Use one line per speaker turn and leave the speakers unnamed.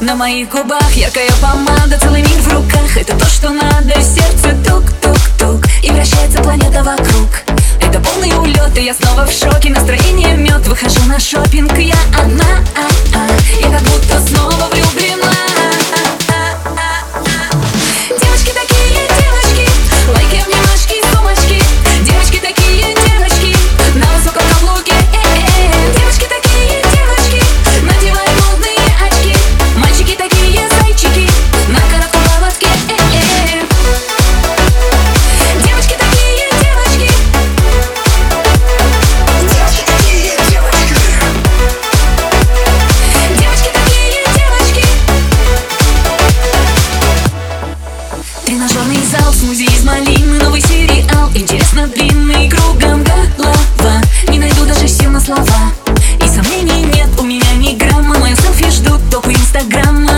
На моих губах яркая помада, целый мир в руках. Это то, что надо, сердце тук-тук-тук. И вращается планета вокруг. Это полный улет, и я снова в шоке. Настроение мед, выхожу на шопинг Я одна, а -а, я как будто Инстаграм.